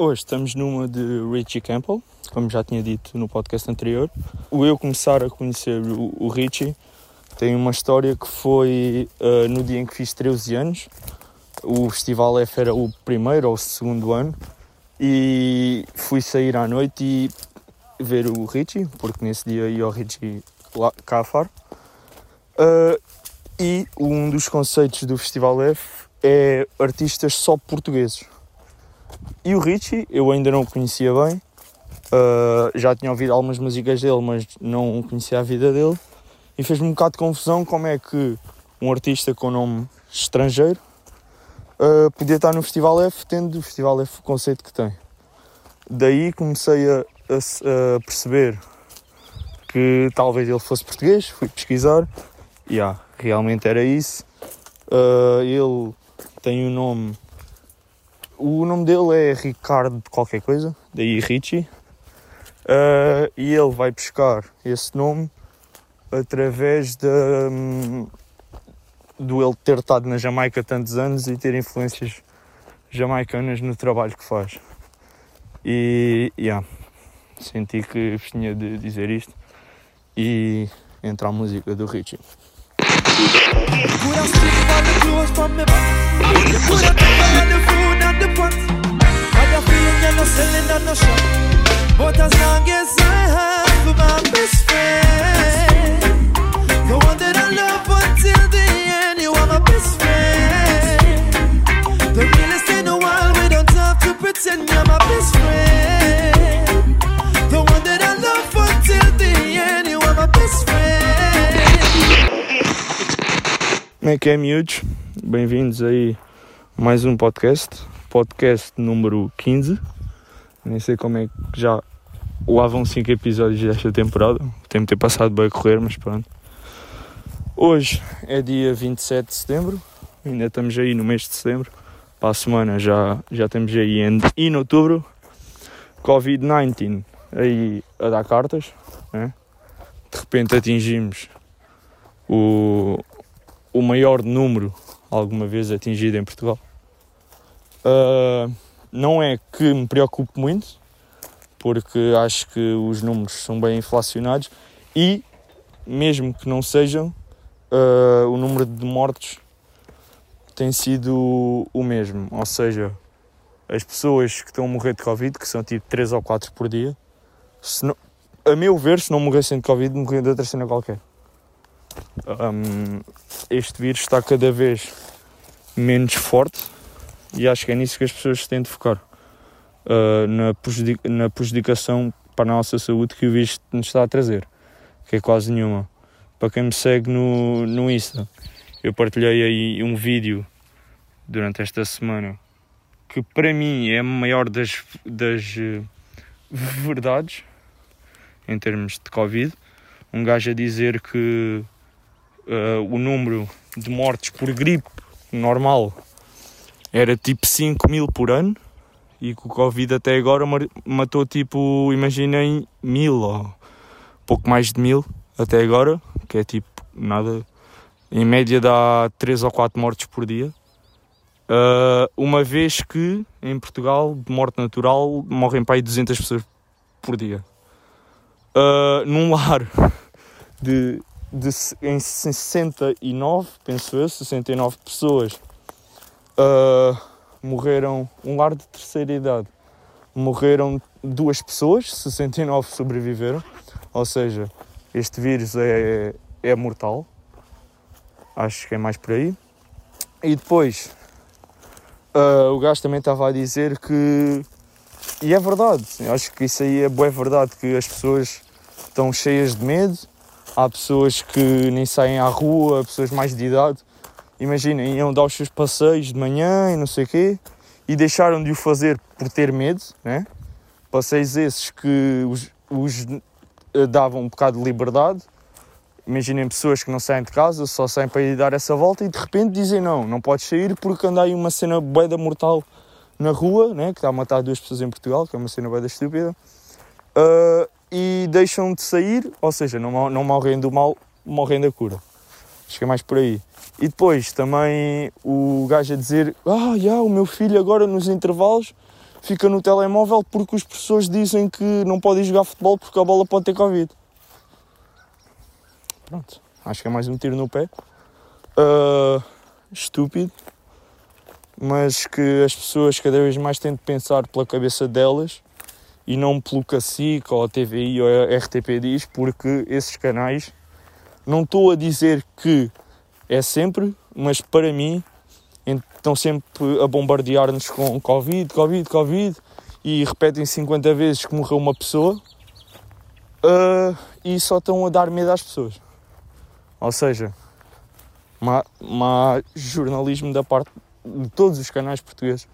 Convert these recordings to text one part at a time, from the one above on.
Hoje estamos numa de Richie Campbell, como já tinha dito no podcast anterior. O eu começar a conhecer o, o Richie tem uma história que foi uh, no dia em que fiz 13 anos. O Festival F era o primeiro ou o segundo ano e fui sair à noite e ver o Richie, porque nesse dia ia o Richie lá, cá a Faro. Uh, e um dos conceitos do Festival F é artistas só portugueses. E o Richie, eu ainda não o conhecia bem, uh, já tinha ouvido algumas músicas dele, mas não conhecia a vida dele. E fez-me um bocado de confusão como é que um artista com nome estrangeiro uh, podia estar no Festival F, tendo o Festival F o conceito que tem. Daí comecei a, a, a perceber que talvez ele fosse português, fui pesquisar, e yeah, realmente era isso. Uh, ele tem o um nome o nome dele é Ricardo qualquer coisa, daí Richie. Uh, e ele vai buscar esse nome através de, um, do ele ter estado na Jamaica tantos anos e ter influências jamaicanas no trabalho que faz. E yeah, senti que tinha de dizer isto e entra a música do Richie. No. But as long as I have my best friend, the one that I love until the end, you are my best friend. The realest in a while, we don't have to pretend you're my best friend. The one that I love until the end, you are my best friend. É é, miúdos? Bem-vindos aí mais um podcast podcast número 15. Nem sei como é que já lá vão 5 episódios desta temporada. O tempo ter passado bem a correr, mas pronto. Hoje é dia 27 de setembro, ainda estamos aí no mês de setembro. Para a semana já, já estamos aí em, em outubro. Covid-19 aí a dar cartas. Né? De repente atingimos o, o maior número alguma vez atingido em Portugal. Uh, não é que me preocupe muito, porque acho que os números são bem inflacionados e, mesmo que não sejam, uh, o número de mortos tem sido o mesmo. Ou seja, as pessoas que estão a morrer de Covid, que são tipo 3 ou 4 por dia, não, a meu ver, se não morressem de Covid, morriam de outra cena qualquer. Um, este vírus está cada vez menos forte e acho que é nisso que as pessoas têm de focar. Uh, na, prejudic na prejudicação para a nossa saúde que o vírus nos está a trazer, que é quase nenhuma. Para quem me segue no, no Insta, eu partilhei aí um vídeo durante esta semana que para mim é a maior das, das uh, verdades em termos de Covid. Um gajo a dizer que uh, o número de mortes por gripe normal era tipo 5 mil por ano e que o Covid até agora matou tipo, imaginem, mil ou pouco mais de mil até agora, que é tipo nada, em média dá 3 ou 4 mortes por dia. Uh, uma vez que em Portugal, de morte natural, morrem para aí 200 pessoas por dia. Uh, num lar de, de, em 69, penso eu, 69 pessoas uh, morreram um lar de terceira idade. Morreram duas pessoas, 69 sobreviveram. Ou seja, este vírus é, é mortal. Acho que é mais por aí. E depois, uh, o gajo também estava a dizer que. E é verdade, acho que isso aí é boa verdade, que as pessoas estão cheias de medo. Há pessoas que nem saem à rua, pessoas mais de idade, imaginem, iam dar os seus passeios de manhã e não sei o quê, e deixaram de o fazer por ter medo, né? Passeios esses que os, os eh, davam um bocado de liberdade. Imaginem pessoas que não saem de casa, só saem para ir dar essa volta e de repente dizem não, não podes sair porque anda aí uma cena boeda mortal na rua, né? que está a matar duas pessoas em Portugal, que é uma cena boeda estúpida, uh, e deixam de sair, ou seja, não, não morrem do mal, morrem da cura. Acho que é mais por aí. E depois também o gajo a dizer: Ah, yeah, o meu filho agora nos intervalos fica no telemóvel porque os professores dizem que não podem jogar futebol porque a bola pode ter Covid. Pronto, acho que é mais um tiro no pé. Uh, estúpido, mas que as pessoas cada vez mais têm de pensar pela cabeça delas e não pelo CACIC ou a TVI ou a RTP diz, porque esses canais, não estou a dizer que é sempre, mas para mim estão sempre a bombardear-nos com Covid, Covid, Covid e repetem 50 vezes que morreu uma pessoa uh, e só estão a dar medo às pessoas. Ou seja, má, má jornalismo da parte de todos os canais portugueses.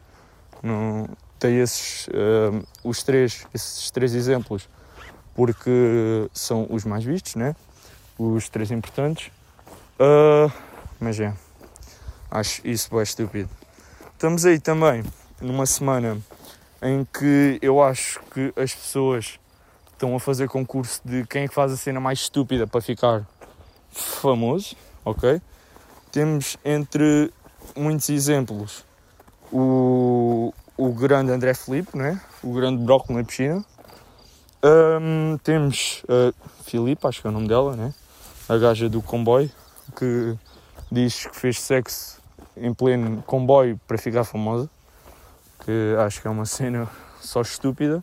Não, tem esses, uh, os três, esses três exemplos porque são os mais vistos, né? os três importantes. Uh, mas é, acho isso bem estúpido. Estamos aí também numa semana em que eu acho que as pessoas estão a fazer concurso de quem é que faz a cena mais estúpida para ficar famoso, ok? Temos entre muitos exemplos o, o grande André Felipe, né? o grande brócolis na piscina. Um, temos a Filipe, acho que é o nome dela, né? a gaja do comboio, que diz que fez sexo em pleno comboio para ficar famosa, que acho que é uma cena só estúpida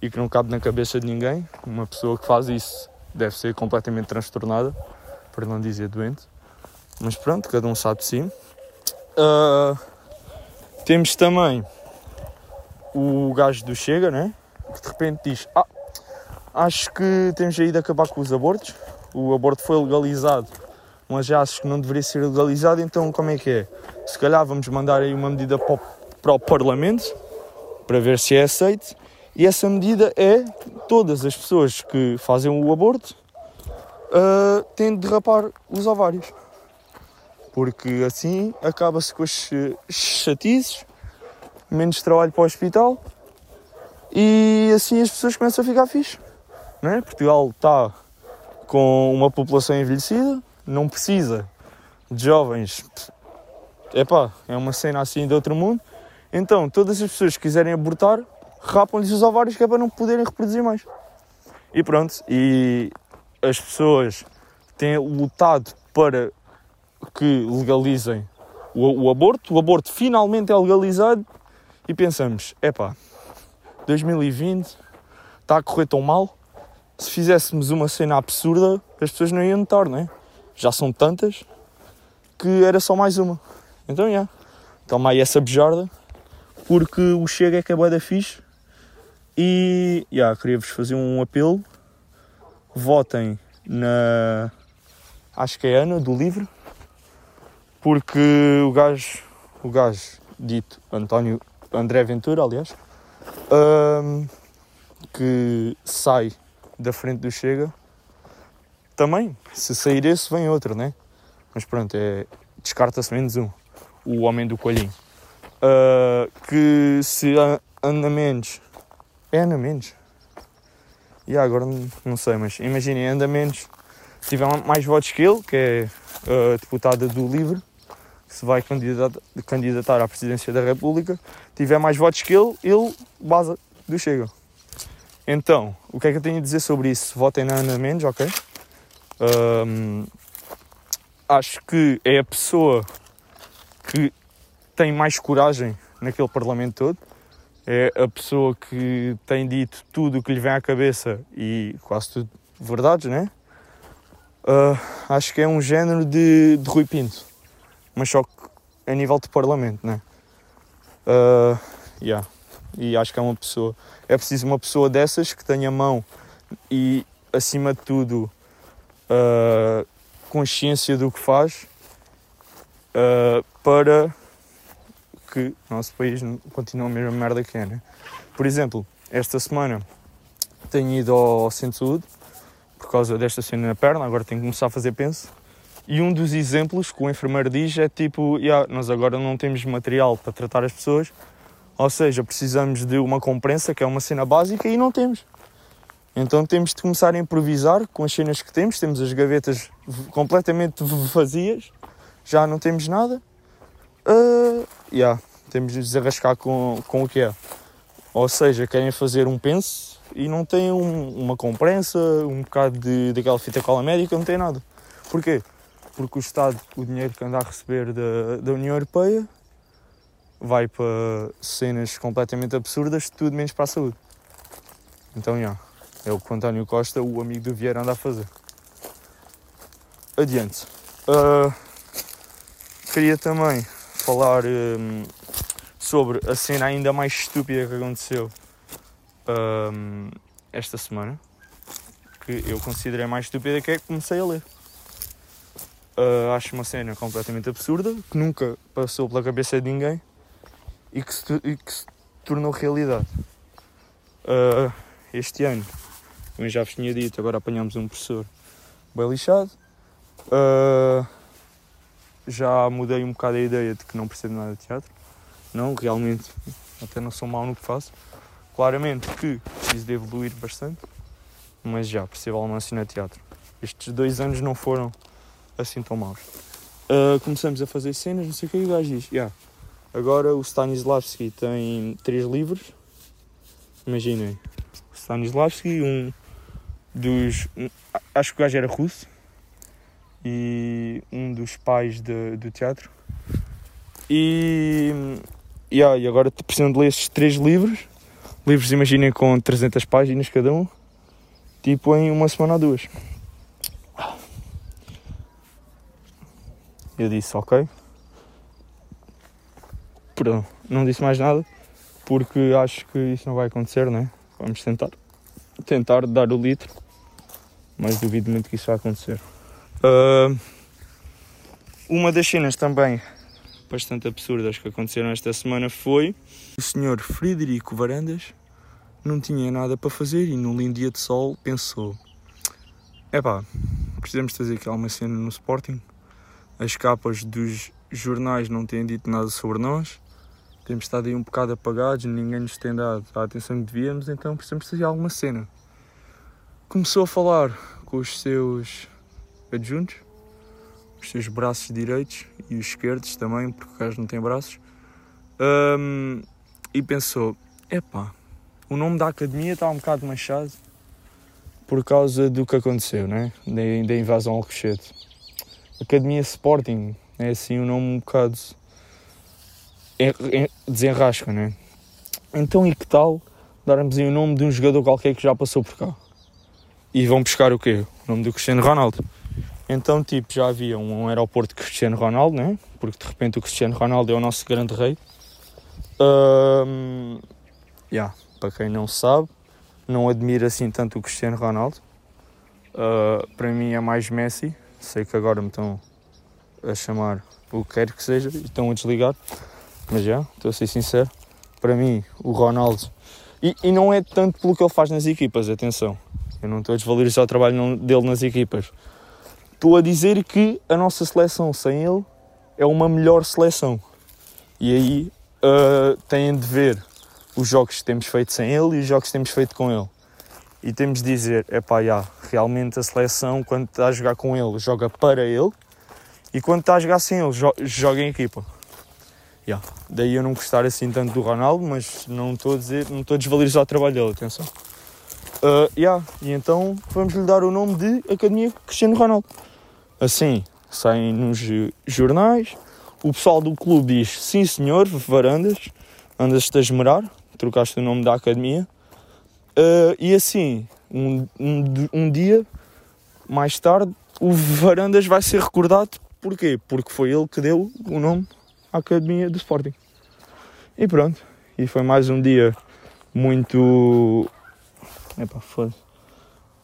e que não cabe na cabeça de ninguém. Uma pessoa que faz isso deve ser completamente transtornada para não dizer doente. Mas pronto, cada um sabe de si. Uh, temos também o gajo do Chega, né? Que de repente diz: Ah, acho que temos aí de acabar com os abortos. O aborto foi legalizado, mas já acho que não deveria ser legalizado, então como é que é? Se calhar vamos mandar aí uma medida para o, para o Parlamento para ver se é aceito. E essa medida é todas as pessoas que fazem o aborto uh, têm de rapar os ovários. Porque assim acaba-se com as chatices, menos trabalho para o hospital e assim as pessoas começam a ficar fixe. É? Portugal está com uma população envelhecida, não precisa de jovens. Epá, é uma cena assim de outro mundo. Então, todas as pessoas que quiserem abortar, rapam-lhes os ovários que é para não poderem reproduzir mais. E pronto, e as pessoas têm lutado para que legalizem o, o, aborto. O aborto finalmente é legalizado e pensamos: epá, 2020 está a correr tão mal. Se fizéssemos uma cena absurda, as pessoas não iam notar, não é? Já são tantas que era só mais uma. Então, já. Yeah, toma aí essa bejarda, porque o Chega é que é da fixe. E, já, yeah, queria-vos fazer um apelo. Votem na. Acho que é Ana, do livro. Porque o gajo, o gajo dito António André Ventura, aliás, um, que sai da frente do Chega, também, se sair esse, vem outro, né? Mas pronto, é, descarta-se menos um, o Homem do Coelhinho. Uh, que se anda menos, é anda menos. E yeah, agora não sei, mas imaginem, anda menos, tiver mais votos que ele, que é a deputada do Livre, que se vai candidatar, candidatar à presidência da República, tiver mais votos que ele, ele base do Chega. Então, o que é que eu tenho a dizer sobre isso? Votem na Ana Mendes, ok? Acho que é a pessoa que tem mais coragem naquele Parlamento todo. É a pessoa que tem dito tudo o que lhe vem à cabeça e quase tudo verdades, né? Uh, acho que é um género de, de Rui Pinto, mas só que a nível de Parlamento, né? Uh, yeah. E acho que é uma pessoa. É preciso uma pessoa dessas que tenha mão e, acima de tudo, uh, consciência do que faz uh, para que o nosso país continue a mesma merda que é. Né? Por exemplo, esta semana tenho ido ao centro de saúde por causa desta cena na perna, agora tenho que começar a fazer penso. E um dos exemplos que o enfermeiro diz é tipo: yeah, nós agora não temos material para tratar as pessoas, ou seja, precisamos de uma comprensa, que é uma cena básica, e não temos. Então temos de começar a improvisar com as cenas que temos. Temos as gavetas completamente vazias, já não temos nada. Uh, yeah, temos de desarrascar com, com o que é. Ou seja, querem fazer um penso e não têm um, uma comprensa, um bocado de, daquela fita cola médica, não tem nada. Porquê? Porque o Estado, o dinheiro que anda a receber da, da União Europeia, vai para cenas completamente absurdas, tudo menos para a saúde. Então, já, yeah, é o que o António Costa, o amigo do Vieira, anda a fazer. Adiante. Uh, queria também falar um, sobre a cena ainda mais estúpida que aconteceu um, esta semana, que eu considerei mais estúpida, que é que comecei a ler. Uh, acho uma cena completamente absurda, que nunca passou pela cabeça de ninguém e que se, e que se tornou realidade. Uh, este ano, como eu já vos tinha dito, agora apanhamos um professor bem lixado. Uh, já mudei um bocado a ideia de que não percebo nada de teatro. Não, realmente, até não sou mau no que faço. Claramente que preciso de evoluir bastante, mas já percebo alguma cena de teatro. Estes dois anos não foram assim tão maus. Uh, começamos a fazer cenas, não sei o que, o gajo diz: yeah, agora o Stanislavski tem três livros. Imaginem, Stanislavski, um dos. Acho que o gajo era russo e um dos pais de, do teatro. E, yeah, e agora precisam de ler estes três livros. Livros, imaginem, com 300 páginas cada um, tipo em uma semana ou duas. Eu disse, ok. Perdão, não disse mais nada, porque acho que isso não vai acontecer, né? Vamos tentar. Tentar dar o litro, mas duvido muito que isso vai acontecer. Uh, uma das cenas também bastante absurdas que aconteceram esta semana foi o senhor Frederico Varandas não tinha nada para fazer e num lindo dia de sol pensou epá, precisamos fazer aqui alguma cena no Sporting as capas dos jornais não têm dito nada sobre nós temos estado aí um bocado apagados, ninguém nos tem dado a atenção que devíamos, então precisamos fazer alguma cena. Começou a falar com os seus adjuntos, os seus braços direitos e os esquerdos também, porque o gajo não tem braços, um, e pensou: epá, o nome da academia está um bocado manchado por causa do que aconteceu, né? da, da invasão ao Cochete. Academia Sporting é assim um nome um bocado desenrasca, né? Então, e que tal darmos aí o nome de um jogador qualquer que já passou por cá? E vão buscar o quê? O nome do Cristiano Ronaldo. Então, tipo, já havia um aeroporto de Cristiano Ronaldo, né? Porque de repente o Cristiano Ronaldo é o nosso grande rei. Um, yeah, para quem não sabe, não admiro assim tanto o Cristiano Ronaldo. Uh, para mim é mais Messi. Sei que agora me estão a chamar o que quer que seja e estão a desligar. Mas já, estou a ser sincero. Para mim, o Ronaldo. E, e não é tanto pelo que ele faz nas equipas, atenção. Eu não estou a desvalorizar o trabalho dele nas equipas estou a dizer que a nossa seleção sem ele é uma melhor seleção. E aí uh, têm de ver os jogos que temos feito sem ele e os jogos que temos feito com ele. E temos de dizer, é pá, yeah, realmente a seleção, quando está a jogar com ele, joga para ele, e quando está a jogar sem ele, jo joga em equipa. Yeah. Daí eu não gostar assim tanto do Ronaldo, mas não estou a dizer, não estou a desvalorizar o trabalho dele, atenção. Uh, yeah. E então vamos lhe dar o nome de Academia Cristiano Ronaldo. Assim, saem nos jornais. O pessoal do clube diz: Sim, senhor, Varandas, andas-te a esmerar, trocaste o nome da academia. Uh, e assim, um, um, um, dia mais tarde, o Varandas vai ser recordado. Porquê? Porque foi ele que deu o nome à academia do Sporting. E pronto. E foi mais um dia muito. Epá, foda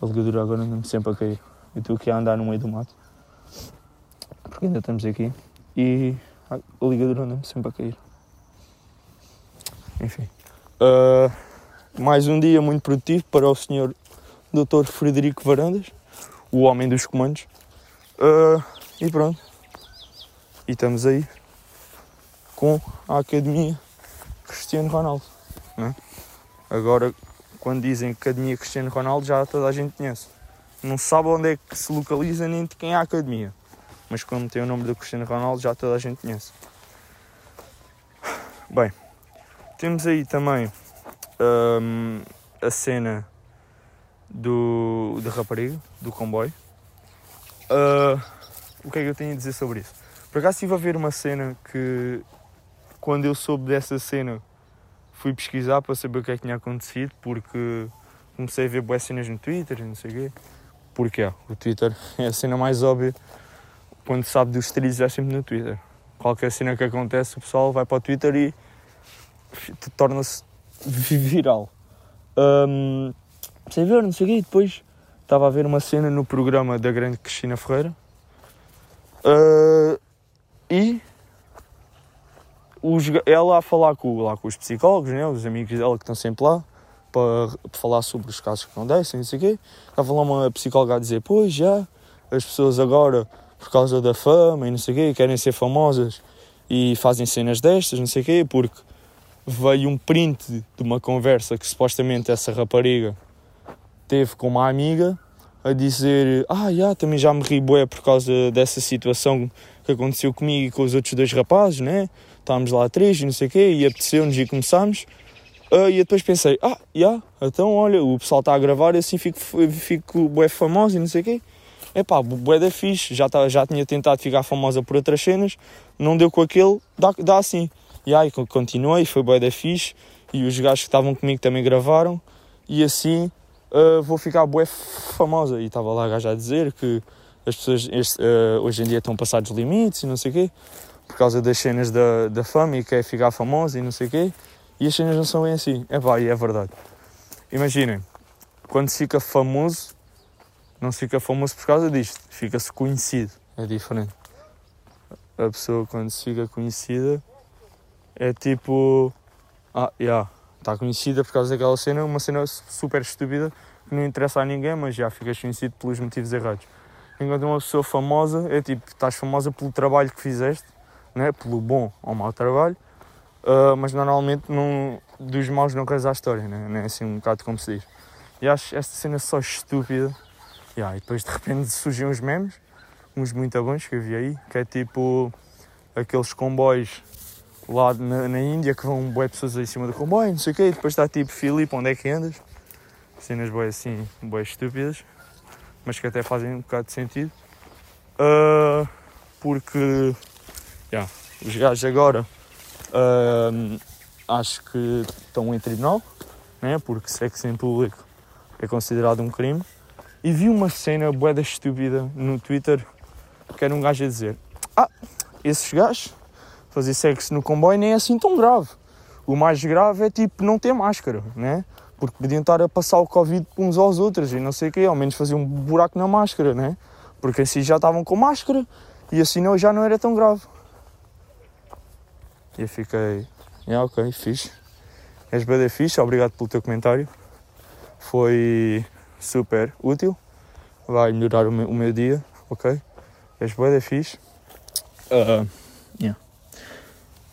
A ligadura agora anda-me sempre a cair. Eu estou aqui a andar no meio do mato porque ainda estamos aqui e a ligadura anda sempre a cair. Enfim. Uh, mais um dia muito produtivo para o senhor Dr. Frederico Varandas, o homem dos comandos. Uh, e pronto. E estamos aí com a Academia Cristiano Ronaldo. Né? Agora, quando dizem Academia Cristiano Ronaldo, já toda a gente conhece. Não sabe onde é que se localiza nem de quem é a Academia mas como tem o nome do Cristiano Ronaldo já toda a gente conhece. Bem, temos aí também um, a cena do, da rapariga, do comboio. Uh, o que é que eu tenho a dizer sobre isso? Por acaso estive a ver uma cena que, quando eu soube dessa cena, fui pesquisar para saber o que é que tinha acontecido, porque comecei a ver boas cenas no Twitter e não sei o quê. Porque é, o Twitter é a cena mais óbvia. Quando sabe dos trilhos é sempre no Twitter. Qualquer cena que acontece, o pessoal vai para o Twitter e torna-se viral. Um, sem ver, não sei o quê. E depois estava a ver uma cena no programa da grande Cristina Ferreira. Uh, e ela a falar com, lá com os psicólogos, né, os amigos dela que estão sempre lá, para, para falar sobre os casos que descem, não sei o quê. Estava lá uma psicóloga a dizer: Pois já, as pessoas agora, por causa da fama e não sei o quê, querem ser famosas e fazem cenas destas, não sei o quê, porque veio um print de uma conversa que supostamente essa rapariga teve com uma amiga a dizer ah, já, também já me ri bué por causa dessa situação que aconteceu comigo e com os outros dois rapazes, né? Estávamos lá três não sei o quê, e apeteceu-nos e começámos. Uh, e depois pensei, ah, já, yeah, então olha, o pessoal está a gravar e assim fico, fico bué famoso e não sei o quê. É pá, bué da fixe, já, tá, já tinha tentado ficar famosa por outras cenas, não deu com aquele, dá, dá assim. E aí continuei, foi bué da fixe, e os gajos que estavam comigo também gravaram, e assim uh, vou ficar bué famosa. E estava lá a gaja a dizer que as pessoas este, uh, hoje em dia estão passados limites e não sei o quê, por causa das cenas da, da fama e quer ficar famosa e não sei o quê, e as cenas não são bem assim. É pá, e é verdade. Imaginem, quando se fica famoso, não se fica famoso por causa disto, fica-se conhecido. É diferente. A pessoa, quando se fica conhecida, é tipo. Ah, já. Yeah está conhecida por causa daquela cena, uma cena super estúpida que não interessa a ninguém, mas já ficas conhecido pelos motivos errados. Enquanto uma pessoa famosa é tipo, estás famosa pelo trabalho que fizeste, né? pelo bom ou mau trabalho, uh, mas normalmente não, dos maus não queres a história, né? não é assim um bocado como se diz. E acho esta cena só estúpida. Yeah, e depois de repente surgem uns memes, uns muito bons que eu vi aí, que é tipo aqueles comboios lá na, na Índia que vão boas pessoas em cima do comboio, não sei o quê, e depois está tipo Filipe, onde é que andas? Cenas boas assim, boas estúpidas, mas que até fazem um bocado de sentido. Uh, porque yeah, os gajos agora uh, acho que estão em tribunal, né? porque sexo em público é considerado um crime. E vi uma cena boeda estúpida no Twitter que era um gajo a dizer: Ah, esses gajos fazer sexo no comboio nem é assim tão grave. O mais grave é tipo não ter máscara, né? Porque podiam estar a passar o Covid uns aos outros e não sei o quê, ao menos fazer um buraco na máscara, né? Porque assim já estavam com máscara e assim não, já não era tão grave. E eu fiquei, yeah, ok, fixe. És bem fixe, obrigado pelo teu comentário. Foi super útil. Vai melhorar o meu, o meu dia, ok? És bem fixe. Uh, yeah.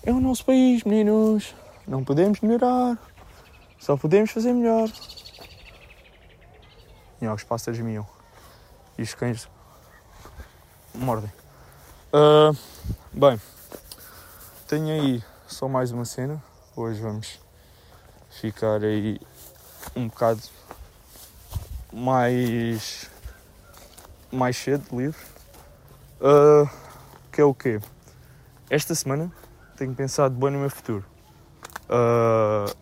É o nosso país, meninos. Não podemos melhorar. Só podemos fazer melhor. E ó, os pássaros miam. E os cães mordem. Uh, bem, tenho aí só mais uma cena. Hoje vamos ficar aí um bocado mais mais cedo livre. Uh, que é o quê? Esta semana tenho pensado bem no meu futuro. Uh,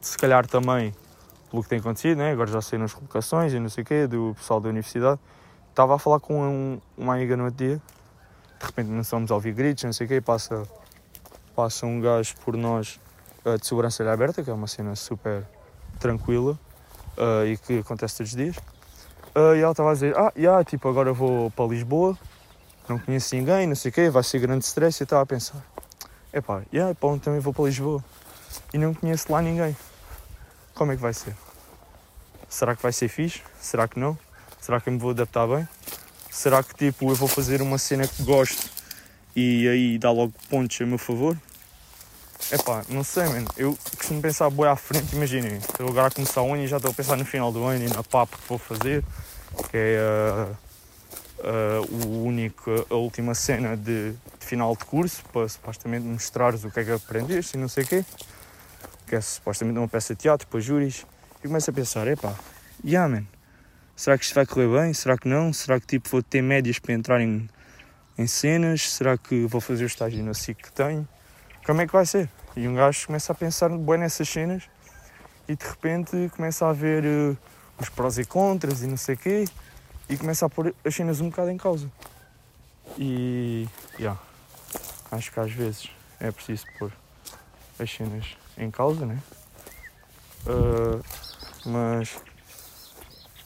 se calhar também pelo que tem acontecido, né? agora já sei nas colocações e não sei o quê, do pessoal da universidade. Estava a falar com um, uma amiga no outro dia, de repente não estamos a ouvir gritos, não sei o quê, passa, passa um gajo por nós uh, de sobrancelha aberta, que é uma cena super tranquila uh, e que acontece todos os dias. Uh, e ela estava a dizer, ah, yeah, tipo, agora vou para Lisboa, não conheço ninguém, não sei o quê, vai ser grande stress. E estava a pensar, epá, yeah, pá, também vou para Lisboa e não conheço lá ninguém. Como é que vai ser? Será que vai ser fixe? Será que não? Será que eu me vou adaptar bem? Será que tipo eu vou fazer uma cena que gosto e aí dá logo pontos a meu favor? Epá, não sei, mano. Eu costumo pensar boa à frente, imaginem. Estou agora a começar o ano e já estou a pensar no final do ano e na papo que vou fazer, que é uh, uh, o único, a última cena de, de, final de curso para supostamente mostrares o que é que aprendeste e não sei o quê. que é supostamente uma peça de teatro para júris, e começo a pensar, epá, yeah man, será que isto vai correr bem? Será que não? Será que tipo vou ter médias para entrar em, em cenas? Será que vou fazer o estágio na SIC que tenho? Como é que vai ser? E um gajo começa a pensar bem nessas cenas e de repente começa a ver uh, os prós e contras e não sei o quê e começa a pôr as cenas um bocado em causa. E yeah, acho que às vezes é preciso pôr as cenas em causa, né? Uh, mas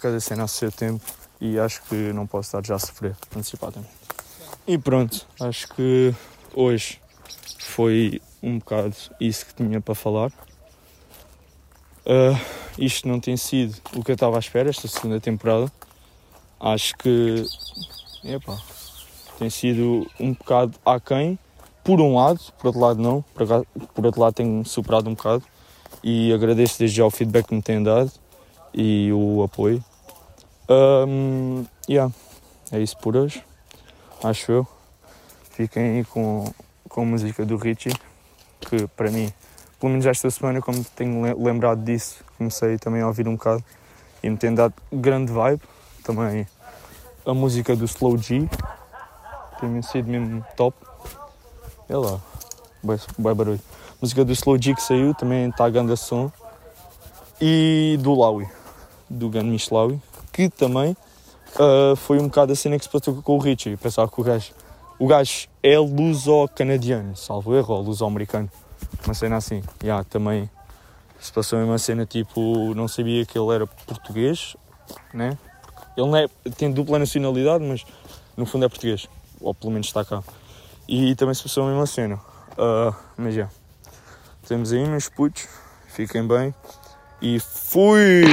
cada cena a seu tempo e acho que não posso estar já a sofrer antecipadamente. E pronto, acho que hoje foi um bocado isso que tinha para falar. Uh, isto não tem sido o que eu estava à espera esta segunda temporada. Acho que epa, tem sido um bocado aquém, por um lado, por outro lado não, por, por outro lado tenho superado um bocado e agradeço desde já o feedback que me têm dado e o apoio. Um, yeah, é isso por hoje, acho eu. Fiquem aí com, com a música do Richie, que para mim, pelo menos esta semana, como tenho lembrado disso, comecei também a ouvir um bocado e me tem dado grande vibe. Também a música do Slow G, tem sido mesmo top. É lá, bem barulho. A música do Slow G que saiu também está a grande som. E do Laui, do Gun Laui, que também uh, foi um bocado a cena que se passou com o Richie. Pensava que o gajo, o gajo é luso-canadiano, salvo erro, ou luso-americano. Uma cena assim. Yeah, também se passou uma cena tipo, não sabia que ele era português, né? Ele não é, tem dupla nacionalidade, mas no fundo é português, ou pelo menos está cá. E também se passou a mesma cena. Uh, mas já. Temos aí, meus putos, fiquem bem e fui!